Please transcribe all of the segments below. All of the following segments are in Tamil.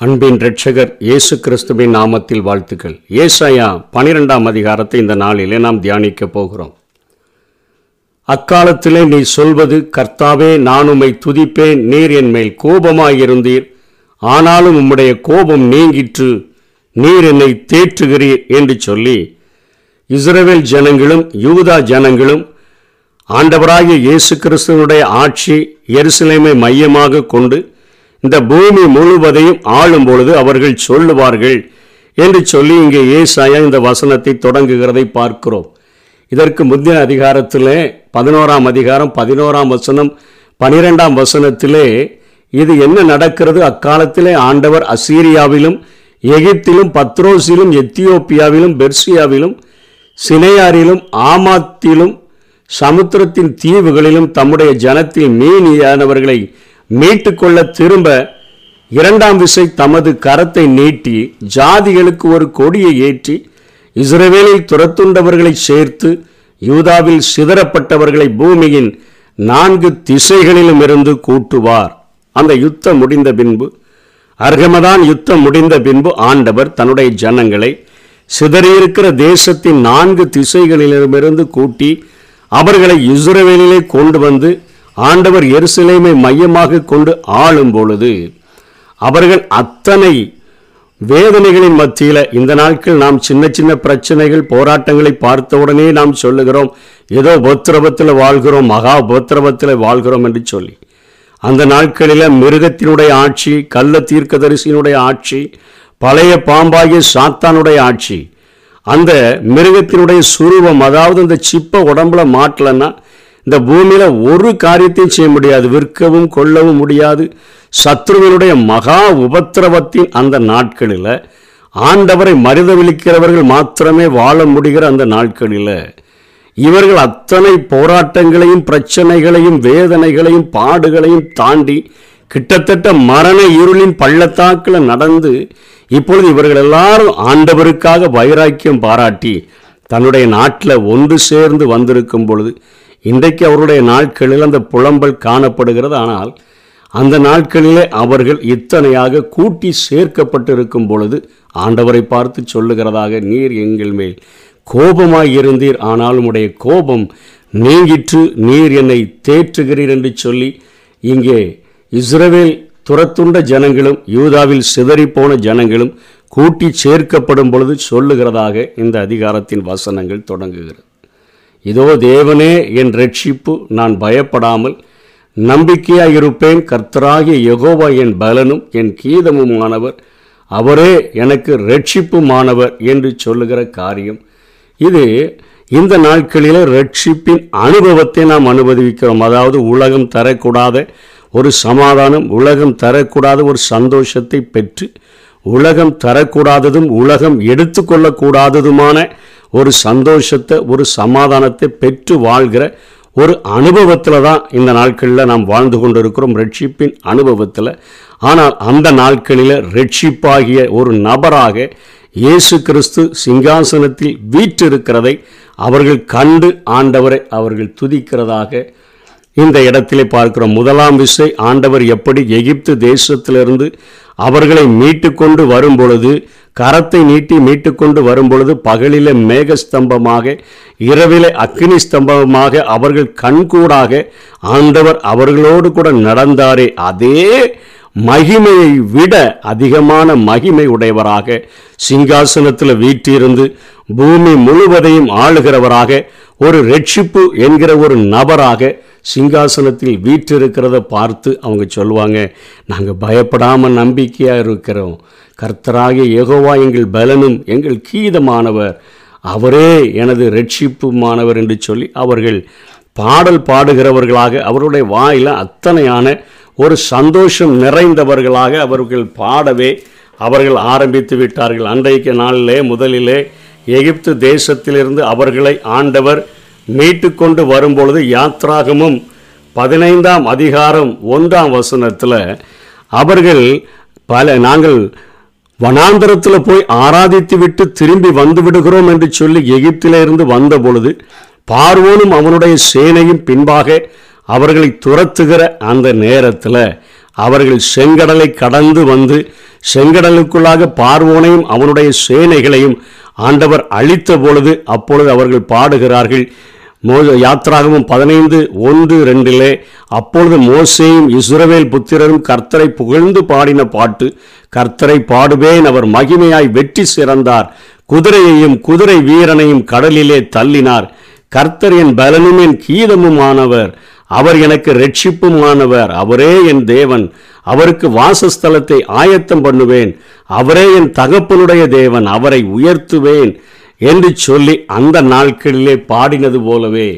அன்பின் ரட்சகர் இயேசு கிறிஸ்துவின் நாமத்தில் வாழ்த்துக்கள். ஏசாயா பனிரெண்டாம் அதிகாரத்தை இந்த நாளிலே நாம் தியானிக்க போகிறோம். அக்காலத்திலே நீ சொல்வது கர்த்தாவே நான் உம்மை துதிப்பேன் நீர் என் மேல் கோபமாயிருந்தீர். ஆனாலும் உம்முடைய கோபம் நீங்கிற்று நீர் என்னை தேற்றுகிறீர் என்று சொல்லி இஸ்ரவேல் ஜனங்களும் யூதா ஜனங்களும் ஆண்டவராகிய இயேசு கிறிஸ்துவனுடைய ஆட்சி எருசலேமை மையமாக கொண்டு இந்த பூமி முழுவதையும் ஆளும் பொழுது அவர்கள் சொல்லுவார்கள் என்று சொல்லி இங்கே ஏசாயா இந்த வசனத்தை தொடங்குகிறதை பார்க்கிறோம். இதற்கு முந்தின அதிகாரத்திலே பதினோராம் அதிகாரம் பதினோராம் வசனம் பனிரெண்டாம் வசனத்திலே இது என்ன நடக்கிறது? அக்காலத்திலே ஆண்டவர் அசீரியாவிலும் எகிப்திலும் பத்ரோஸிலும் எத்தியோப்பியாவிலும் பெர்சியாவிலும் சினையாரிலும் ஆமாத்திலும் சமுத்திரத்தின் தீவுகளிலும் தம்முடைய ஜனத்தில் மீனியானவர்களை மீட்டுக்கொள்ள திரும்ப இரண்டாம் விசை தமது கரத்தை நீட்டி ஜாதிகளுக்கு ஒரு கொடியை ஏற்றி இஸ்ரவேலில் துரத்துண்டவர்களை சேர்த்து யூதாவில் சிதறப்பட்டவர்களை பூமியின் நான்கு திசைகளிலும் இருந்து கூட்டுவார். அந்த யுத்தம் முடிந்த பின்பு அர்கமதான் யுத்தம் முடிந்த பின்பு ஆண்டவர் தன்னுடைய ஜனங்களை சிதறியிருக்கிற தேசத்தின் நான்கு திசைகளிலுமிருந்து கூட்டி அவர்களை இஸ்ரவேலிலே கொண்டு வந்து ஆண்டவர் எருசலேமை மையமாக கொண்டு ஆளும் பொழுது அவர்கள் அத்தனை வேதனைகளின் மத்தியில் இந்த நாட்கள் நாம் சின்ன சின்ன பிரச்சனைகள் போராட்டங்களை பார்த்தவுடனே நாம் சொல்லுகிறோம் ஏதோ உபத்திரவத்தில் வாழ்கிறோம் மகா உபத்திரவத்தில் வாழ்கிறோம் என்று சொல்லி. அந்த நாட்களில் மிருகத்தினுடைய ஆட்சி கள்ள தீர்க்கதரிசியினுடைய ஆட்சி பழைய பாம்பாகிய சாத்தானுடைய ஆட்சி அந்த மிருகத்தினுடைய சுரூபம் அதாவது இந்த சிப்பை உடம்புல மாட்டலன்னா இந்த பூமியில ஒரு காரியத்தையும் செய்ய முடியாது விற்கவும் கொள்ளவும் முடியாது. சத்ருவனுடைய மகா உபத்திரவத்தின் அந்த நாட்களில் ஆண்டவரை மருதவிழிக்கிறவர்கள் மாத்திரமே வாழ முடிகிற அந்த நாட்களில் இவர்கள் அத்தனை போராட்டங்களையும் பிரச்சனைகளையும் வேதனைகளையும் பாடுகளையும் தாண்டி கிட்டத்தட்ட மரண இருளின் பள்ளத்தாக்கில் நடந்து இப்பொழுது இவர்கள் எல்லாரும் ஆண்டவருக்காக வைராக்கியம் பாராட்டி தன்னுடைய நாட்டில் ஒன்று சேர்ந்து வந்திருக்கும் பொழுது இன்றைக்கு அவருடைய நாட்களில் அந்த புலம்பல் காணப்படுகிறது. ஆனால் அந்த நாட்களிலே அவர்கள் இத்தனையாக கூட்டி சேர்க்கப்பட்டிருக்கும் பொழுது ஆண்டவரை பார்த்து சொல்லுகிறதாக நீர் எங்கள் மேல் கோபமாய் இருந்தீர். ஆனால் உடைய கோபம் நீங்கிற்று. நீர் என்னை தேற்றுகிறீர் என்று சொல்லி இங்கே இஸ்ரவேல் துரத்துண்ட ஜனங்களும் யூதாவில் சிதறிப்போன ஜனங்களும் கூட்டி சேர்க்கப்படும் பொழுது சொல்லுகிறதாக இந்த அதிகாரத்தின் வசனங்கள் தொடங்குகிறது. இதோ தேவனே என் ரட்சிப்பு நான் பயப்படாமல் நம்பிக்கையாக இருப்பேன் கர்த்தராகிய யகோவா என் பலனும் என் கீதமுமானவர். அவரே எனக்கு ரட்சிப்புமானவர் என்று சொல்லுகிற காரியம். இது இந்த நாட்களில் ரட்சிப்பின் அனுபவத்தை நாம் அனுபவிக்கிறோம். அதாவது உலகம் தரக்கூடாத ஒரு சமாதானம் உலகம் தரக்கூடாத ஒரு சந்தோஷத்தை பெற்று உலகம் தரக்கூடாததும் உலகம் எடுத்துக்கொள்ளக்கூடாததுமான ஒரு சந்தோஷத்தை ஒரு சமாதானத்தை பெற்று வாழ்கிற ஒரு அனுபவத்தில் தான் இந்த நாட்களில் நாம் வாழ்ந்து கொண்டு இருக்கிறோம் ரட்சிப்பின் அனுபவத்தில். ஆனால் அந்த நாட்களில் ரட்சிப்பாகிய ஒரு நபராக இயேசு கிறிஸ்து சிங்காசனத்தில் வீற்றிருக்கிறதை அவர்கள் கண்டு ஆண்டவரை அவர்கள் துதிக்கிறதாக இந்த இடத்திலே பார்க்கிறோம். முதலாம் விசை ஆண்டவர் எப்படி எகிப்து தேசத்திலிருந்து அவர்களை மீட்டு கொண்டு வரும் பொழுது கரத்தை நீட்டி மீட்டுக்கொண்டு வரும்பொழுது பகலில மேக மேகஸ்தம்பமாக இரவிலே அக்னி ஸ்தம்பமாக அவர்கள் கண்கூடாக ஆண்டவர் அவர்களோடு கூட நடந்தாரே அதே மகிமையை விட அதிகமான மகிமை உடையவராக சிங்காசனத்தில் வீட்டிருந்து பூமி முழுவதையும் ஆளுகிறவராக ஒரு ரட்சிப்பு என்கிற ஒரு நபராக சிங்காசனத்தில் வீற்றிருக்கிறத பார்த்து அவங்க சொல்லுவாங்க நாங்கள் பயப்படாமல் நம்பிக்கையாக இருக்கிறோம். கர்த்தராகிய யகோவா எங்கள் பலனும் எங்கள் கீதமானவர். அவரே எனது ரட்சிப்புமானவர் என்று சொல்லி அவர்கள் பாடல் பாடுகிறவர்களாக அவருடைய வாயில் அத்தனையான ஒரு சந்தோஷம் நிறைந்தவர்களாக அவர்கள் பாடவே அவர்கள் ஆரம்பித்து விட்டார்கள். அன்றைக்கு நாளிலே முதலிலே எகிப்து தேசத்திலிருந்து அவர்களை ஆண்டவர் மீட்டு கொண்டு வரும்பொழுது யாத்ராகமும் பதினைந்தாம் அதிகாரம் ஒன்றாம் வசனத்தில் அவர்கள் பல நாங்கள் வனாந்தரத்தில் போய் ஆராதித்து விட்டு திரும்பி வந்து விடுகிறோம் என்று சொல்லி எகிப்திலிருந்து வந்த பொழுது பார்வோனும் அவனுடைய சேனையும் பின்பாக அவர்களை துரத்துகிற அந்த நேரத்தில் அவர்கள் செங்கடலை கடந்து வந்து செங்கடலுக்குள்ளாக பார்வோனையும் அவனுடைய சேனைகளையும் ஆண்டவர் அழித்த பொழுது அப்பொழுது அவர்கள் பாடுகிறார்கள். மோ யாத்ராகமும் பதினைந்து ஒன்று ரெண்டிலே அப்பொழுது மோசேயும் இஸ்ரவேல் புத்திரரும் கர்த்தரை புகழ்ந்து பாடின பாட்டு கர்த்தரை பாடுவேன் அவர் மகிமையாய் வெற்றி சிறந்தார். குதிரையையும் குதிரை வீரனையும் கடலிலே தள்ளினார். கர்த்தர் என் பலனும் என் கீதமுமானவர். அவர் எனக்கு ரட்சிப்புமானவர் அவரே என் தேவன். அவருக்கு வாசஸ்தலத்தை ஆயத்தம் பண்ணுவேன். அவரே என் தகப்பனுடைய தேவன். அவரை உயர்த்துவேன் என்று சொல்லி அந்த நாட்களிலே பாடினது போலவே.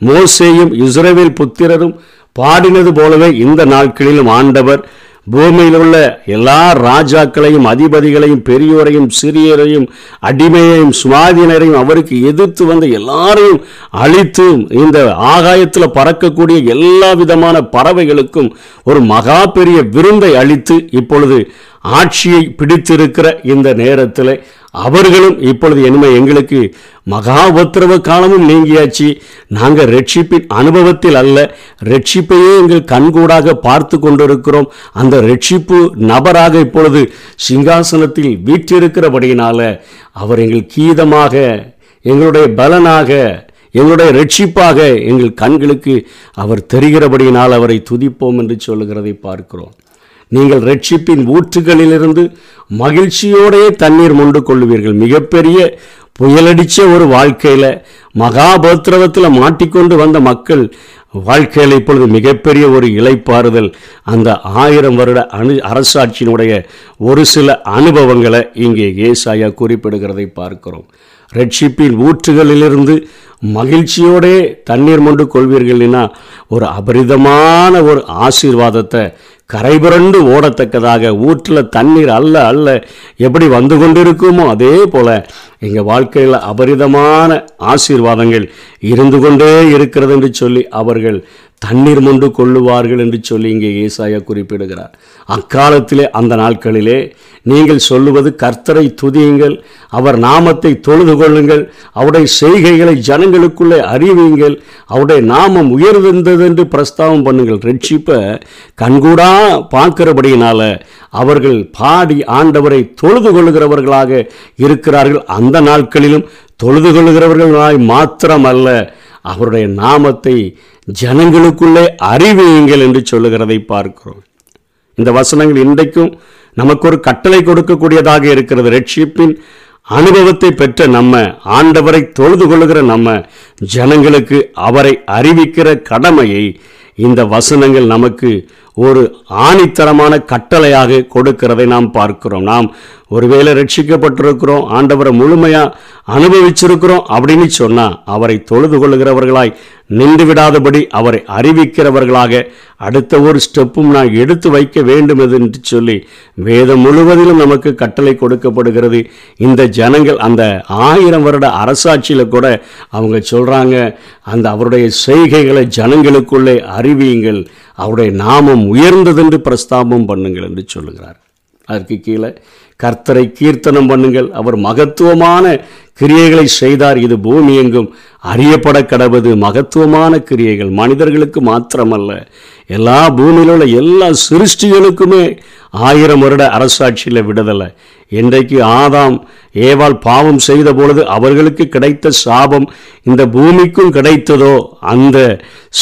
மோசேயும் இஸ்ரேவேல் புத்திரரும் பாடினது போலவே இந்த நாட்களிலும் ஆண்டவர் பூமியில் உள்ள எல்லா ராஜாக்களையும் அதிபதிகளையும் பெரியோரையும் சிறியரையும் அடிமையையும் சுவாதீனரையும் அவருக்கு எதிர்த்து வந்த எல்லாரையும் அழித்து இந்த ஆகாயத்தில் பறக்கக்கூடிய எல்லா விதமான பறவைகளுக்கும் ஒரு மகா பெரிய விருந்தை அளித்து இப்பொழுது ஆட்சியை பிடித்திருக்கிற இந்த நேரத்தில் அவர்களும் இப்பொழுது இனிமே எங்களுக்கு மகா உபத்திரவ காலமும் நீங்கியாச்சு. நாங்கள் ரட்சிப்பின் அனுபவத்தில் அல்ல ரட்சிப்பையே எங்கள் கண்கூடாக பார்த்து கொண்டிருக்கிறோம். அந்த ரட்சிப்பு நபராக இப்பொழுது சிங்காசனத்தில் வீற்றிருக்கிறபடியினால அவர் எங்கள் கீதமாக எங்களுடைய பலனாக எங்களுடைய ரட்சிப்பாக எங்கள் கண்களுக்கு அவர் தெரிகிறபடியினால் அவரை துதிப்போம் என்று சொல்லுகிறதை பார்க்கிறோம். நீங்கள் ரட்சிப்பின் ஊற்றுகளிலிருந்து மகிழ்ச்சியோடையே தண்ணீர் மொண்டு கொள்வீர்கள் மிகப்பெரிய புயலடிச்ச ஒரு வாழ்க்கையில் மகாபோத்திரவத்தில் மாட்டிக்கொண்டு வந்த மக்கள் வாழ்க்கையில் இப்பொழுது மிகப்பெரிய ஒரு இலைப்பாறுதல் அந்த ஆயிரம் வருட அணு அரசாட்சியினுடைய ஒரு சில அனுபவங்களை இங்கே ஏசாயா குறிப்பிடுகிறதை பார்க்கிறோம். ரட்சிப்பின் ஊற்றுகளிலிருந்து மகிழ்ச்சியோடே தண்ணீர் மொண்டு கொள்வீர்கள்னா ஒரு அபரிதமான ஒரு ஆசீர்வாதத்தை கரைபுரண்டு ஓடத்தக்கதாக ஊற்றில் தண்ணீர் அல்ல அல்ல. எப்படி வந்து கொண்டிருக்குமோ அதே போல் எங்கள் வாழ்க்கையில் அபரிதமான ஆசீர்வாதங்கள் இருந்து கொண்டே இருக்கிறது என்று சொல்லி அவர்கள் தண்ணீர் மொண்டு கொள்ளுவார்கள் என்று சொல்லி இங்கே ஏசாயா குறிப்பிடுகிறார். அக்காலத்திலே அந்த நாட்களிலே நீங்கள் சொல்லுவது கர்த்தரை துதியுங்கள் அவர் நாமத்தை தொழுது கொள்ளுங்கள் அவருடைய செய்கைகளை ஜனங்களுக்குள்ளே அறிவியுங்கள் அவருடைய நாமம் உயர்ந்தது என்று பிரஸ்தாவம் பண்ணுங்கள். ரட்சிப்பை கண்கூடா பார்க்கிறபடியினால அவர்கள் பாடி ஆண்டவரை தொழுது கொள்ளுகிறவர்களாக இருக்கிறார்கள். அந்த நாட்களிலும் தொழுது கொள்ளுகிறவர்களாய் மாத்திரமல்ல அவருடைய நாமத்தை ஜனங்களுக்குள்ளே அறிவியுங்கள் என்று சொல்லுகிறதை பார்க்கிறோம். இந்த வசனங்கள் இன்றைக்கும் நமக்கு ஒரு கட்டளை கொடுக்கக்கூடியதாக இருக்கிறது. ரட்சிப்பின் அனுபவத்தை பெற்ற நம்ம ஆண்டவரை தொழுது கொள்ளுகிற நம்ம ஜனங்களுக்கு அவரை அறிவிக்கிற கடமையை இந்த வசனங்கள் நமக்கு ஒரு ஆணித்தரமான கட்டளையாக கொடுக்கிறதை நாம் பார்க்கிறோம். நாம் ஒருவேளை ரட்சிக்கப்பட்டிருக்கிறோம் ஆண்டவரை முழுமையாக அனுபவிச்சிருக்கிறோம் அப்படின்னு சொன்னால் அவரை தொழுது கொள்கிறவர்களாய் நின்று விடாதபடி அவரை அறிவிக்கிறவர்களாக அடுத்த ஒரு ஸ்டெப்பும் நான் எடுத்து வைக்க வேண்டும் என்று சொல்லி வேதம் முழுவதிலும் நமக்கு கட்டளை கொடுக்கப்படுகிறது. இந்த ஜனங்கள் அந்த ஆயிரம் வருட அரசாட்சியில் கூட அவங்க சொல்கிறாங்க அந்த அவருடைய செய்கைகளை ஜனங்களுக்குள்ளே அறிவியுங்கள். அவருடைய நாமம் உயர்ந்ததென்று பிரஸ்தாபம் பண்ணுங்கள் என்று சொல்லுகிறார். அதற்கு கீழே கர்த்தரை கீர்த்தனம் பண்ணுங்கள். அவர் மகத்துவமான கிரியைகளை செய்தார். இது பூமி எங்கும் அறியப்பட கடவது. மகத்துவமான கிரியைகள் மனிதர்களுக்கு மாத்திரமல்ல. எல்லா பூமியில் உள்ள எல்லா சிருஷ்டிகளுக்குமே ஆயிரம் வருட அரசாட்சியில் விடுதலை. இன்றைக்கு ஆதாம் ஏவால் பாவம் செய்த பொழுது அவர்களுக்கு கிடைத்த சாபம் இந்த பூமிக்கும் கிடைத்ததோ அந்த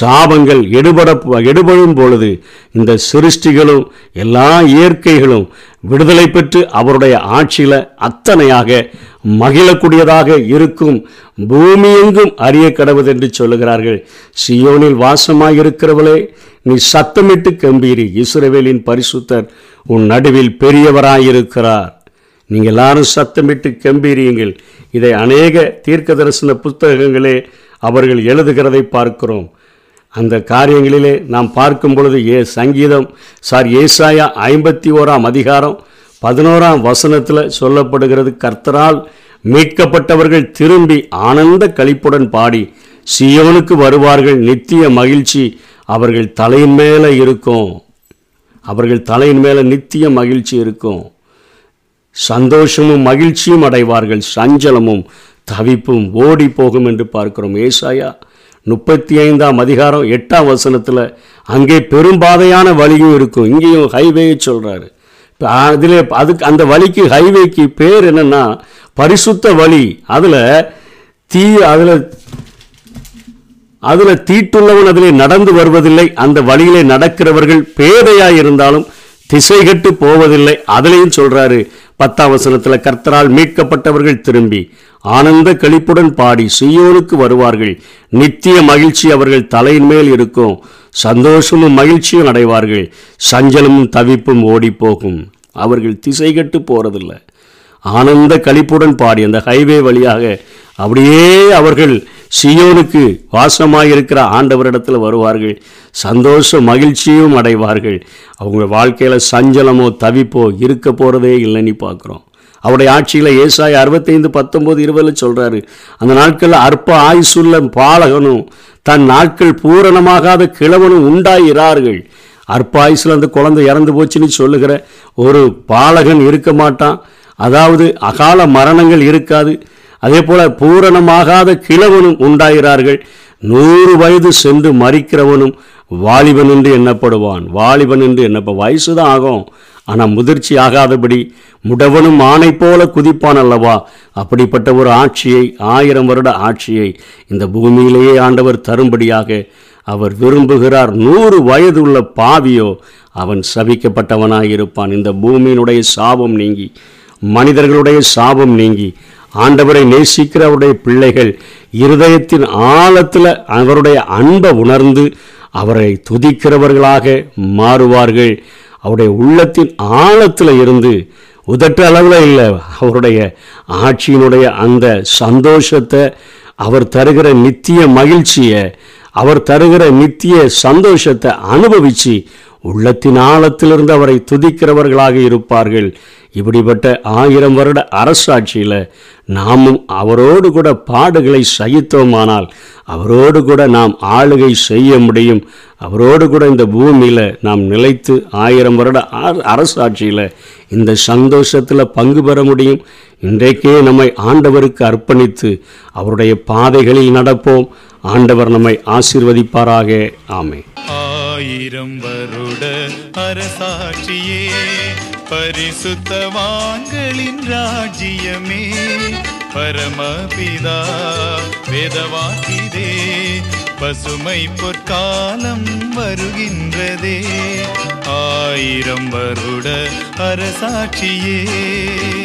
சாபங்கள் எடுபட எடுபடும் பொழுது இந்த சிருஷ்டிகளும் எல்லா இயற்கைகளும் விடுதலை பெற்று அவருடைய ஆட்சியில் அத்தனையாக மகிழக்கூடியதாக இருக்கும். பூமியெங்கும் அறிய கடவுது என்று சொல்லுகிறார்கள். சியோனில் வாசமாயிருக்கிறவளே நீ சத்தமிட்டு கம்பீரி. இஸ்ரவேலின் பரிசுத்தர் உன் நடுவில் பெரியவராயிருக்கிறார். நீங்கள் எல்லாரும் சத்தமிட்டு கம்பீரியுங்கள். இதை அநேக தீர்க்க தரிசன புத்தகங்களே அவர்கள் எழுதுகிறதை பார்க்கிறோம். அந்த காரியங்களிலே நாம் பார்க்கும் பொழுது ஏ சங்கீதம் சார் ஏசாயா ஐம்பத்தி ஓராம் அதிகாரம் பதினோராம் வசனத்தில் சொல்லப்படுகிறது கர்த்தரால் மீட்கப்பட்டவர்கள் திரும்பி ஆனந்த கழிப்புடன் பாடி சியோனுக்கு வருவார்கள் நித்திய மகிழ்ச்சி அவர்கள் தலையின் மேலே இருக்கும். அவர்கள் தலையின் மேலே நித்திய மகிழ்ச்சி இருக்கும். சந்தோஷமும் மகிழ்ச்சியும் அடைவார்கள் சஞ்சலமும் தவிப்பும் ஓடி போகும் என்று பார்க்கிறோம். ஏசாயா முப்பத்தி ஐந்தாம் அதிகாரம் எட்டாம் வசனத்தில் அங்கே பெரும்பாதையான வழியும் இருக்கும். இங்கேயும் ஹைவேயை சொல்கிறாரு அதில் அதுக்கு அந்த வழிக்கு ஹைவேக்கு பேர் என்னன்னா பரிசுத்த வழி. அதில் தீ அதில் அதில் தீட்டுள்ளவன் அதிலே நடந்து வருவதில்லை. அந்த வழியிலே நடக்கிறவர்கள் பேதையாக இருந்தாலும் திசை கட்டு போவதில்லை. அதிலையும் சொல்றாரு பத்தாம் வசனத்தில் கர்த்தரால் மீட்கப்பட்டவர்கள் திரும்பி ஆனந்த கழிப்புடன் பாடி சுயோனுக்கு வருவார்கள். நித்திய மகிழ்ச்சி அவர்கள் தலையின் மேல் இருக்கும். சந்தோஷமும் மகிழ்ச்சியும் அடைவார்கள். சஞ்சலமும் தவிப்பும் ஓடிப்போகும். அவர்கள் அவர்கள் திசைகட்டு போறதில்லை. ஆனந்த கழிப்புடன் பாடி அந்த ஹைவே வழியாக அப்படியே அவர்கள் சியோனுக்கு வாசமாயிருக்கிற ஆண்டவரிடத்தில் வருவார்கள். சந்தோஷ மகிழ்ச்சியும் அடைவார்கள். அவங்க வாழ்க்கையில் சஞ்சலமோ தவிப்போ இருக்க போகிறதே இல்லைன்னு பார்க்குறோம். அவருடைய ஆட்சியில் ஏசாய் அறுபத்தைந்து பத்தொம்போது இருபதில் சொல்கிறாரு அந்த நாட்களில் அற்ப ஆயுசுள்ள பாலகனும் தன் நாட்கள் பூரணமாகாத கிழவனும் உண்டாயிறார்கள் அற்ப ஆயுசில் அந்த குழந்தை இறந்து போச்சுன்னு சொல்லுகிற ஒரு பாலகன் இருக்க மாட்டான். அதாவது அகால மரணங்கள் இருக்காது. அதே போல பூரணமாகாத கிழவனும் உண்டாகிறார்கள். நூறு வயது சென்று மறிக்கிறவனும் வாலிபன் என்று எண்ணப்படுவான். வாலிபன் என்று எண்ணப்ப வயசு தான் ஆகும். ஆனால் முதிர்ச்சி ஆகாதபடி முடவனும் ஆணை போல குதிப்பான் அல்லவா? அப்படிப்பட்ட ஒரு ஆட்சியை ஆயிரம் வருட ஆட்சியை இந்த பூமியிலேயே ஆண்டவர் தரும்படியாக அவர் விரும்புகிறார். நூறு வயது உள்ள பாவியோ அவன் சபிக்கப்பட்டவனாய் இருப்பான் இந்த பூமியினுடைய சாபம் நீங்கி மனிதர்களுடைய சாபம் நீங்கி ஆண்டவரை நேசிக்கிற அவருடைய பிள்ளைகள் இருதயத்தின் ஆழத்தில் அவருடைய அன்பை உணர்ந்து அவரை துதிக்கிறவர்களாக மாறுவார்கள். அவருடைய உள்ளத்தின் ஆழத்தில் இருந்து உதட்ட அளவில் இல்லை அவருடைய ஆட்சியினுடைய அந்த சந்தோஷத்தை அவர் தருகிற நித்திய மகிழ்ச்சியை அவர் தருகிற நித்திய சந்தோஷத்தை அனுபவித்து உள்ளத்தின் ஆழத்திலிருந்து அவரை துதிக்கிறவர்களாக இருப்பார்கள். இப்படிப்பட்ட ஆயிரம் வருட அரசாட்சியில் நாமும் அவரோடு கூட பாடுகளை சகித்தோமானால் அவரோடு கூட நாம் ஆளுகை செய்ய முடியும். அவரோடு கூட இந்த பூமியில் நாம் நிலைத்து ஆயிரம் வருட அரசாட்சியில் இந்த சந்தோஷத்தில் பங்கு பெற முடியும். இன்றைக்கே நம்மை ஆண்டவருக்கு அர்ப்பணித்து அவருடைய பாதைகளில் நடப்போம். ஆண்டவர் நம்மை ஆசீர்வதிப்பாராக. ஆமே ஆயிரம் வருட அரசாட்சியே பரிசுத்தவான்களின் ராஜ்யமே. பரமபிதா வேதவாக்கிதே பசுமை பொற்காலம் வருகின்றதே. ஆயிரம் வருட அரசாட்சியே.